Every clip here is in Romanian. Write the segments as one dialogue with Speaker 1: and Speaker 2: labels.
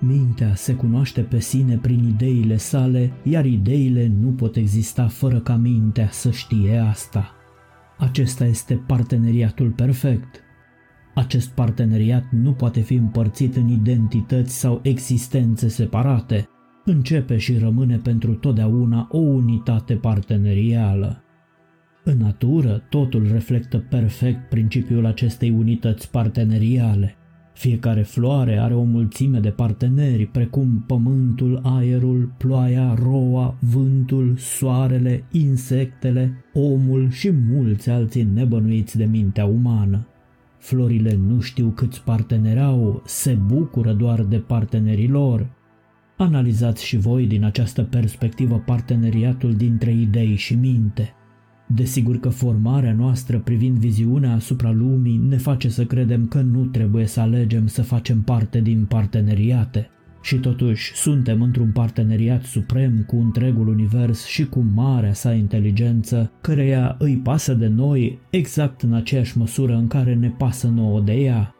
Speaker 1: Mintea se cunoaște pe sine prin ideile sale, iar ideile nu pot exista fără ca mintea să știe asta. Acesta este parteneriatul perfect. Acest parteneriat nu poate fi împărțit în identități sau existențe separate. Începe și rămâne pentru totdeauna o unitate partenerială. În natură, totul reflectă perfect principiul acestei unități parteneriale. Fiecare floare are o mulțime de parteneri, precum pământul, aerul, ploaia, roa, vântul, soarele, insectele, omul și mulți alții nebănuiți de mintea umană. Florile nu știu câți parteneri au, se bucură doar de partenerii lor. Analizați și voi din această perspectivă parteneriatul dintre idei și minte. Desigur că formarea noastră privind viziunea asupra lumii ne face să credem că nu trebuie să alegem să facem parte din parteneriate. Și totuși suntem într-un parteneriat suprem cu întregul univers și cu marea sa inteligență, căreia îi pasă de noi exact în aceeași măsură în care ne pasă nouă de ea.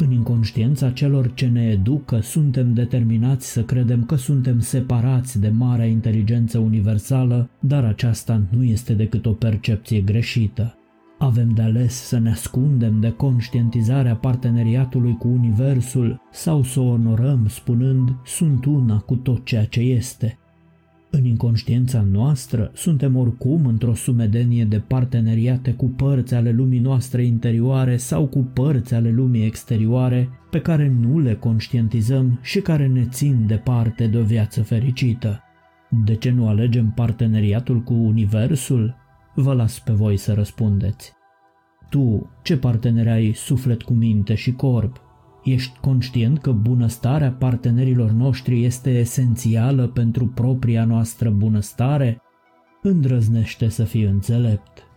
Speaker 1: În inconștiența celor ce ne educă, suntem determinați să credem că suntem separați de marea inteligență universală, dar aceasta nu este decât o percepție greșită. Avem de ales să ne ascundem de conștientizarea parteneriatului cu Universul sau să o onorăm spunând sunt una cu tot ceea ce este. În inconștiența noastră suntem oricum într-o sumedenie de parteneriate cu părți ale lumii noastre interioare sau cu părți ale lumii exterioare pe care nu le conștientizăm și care ne țin departe de o viață fericită. De ce nu alegem parteneriatul cu Universul? Vă las pe voi să răspundeți. Tu, ce parteneri ai suflet cu minte și corp? Ești conștient că bunăstarea partenerilor noștri este esențială pentru propria noastră bunăstare? Îndrăznește să fii înțelept.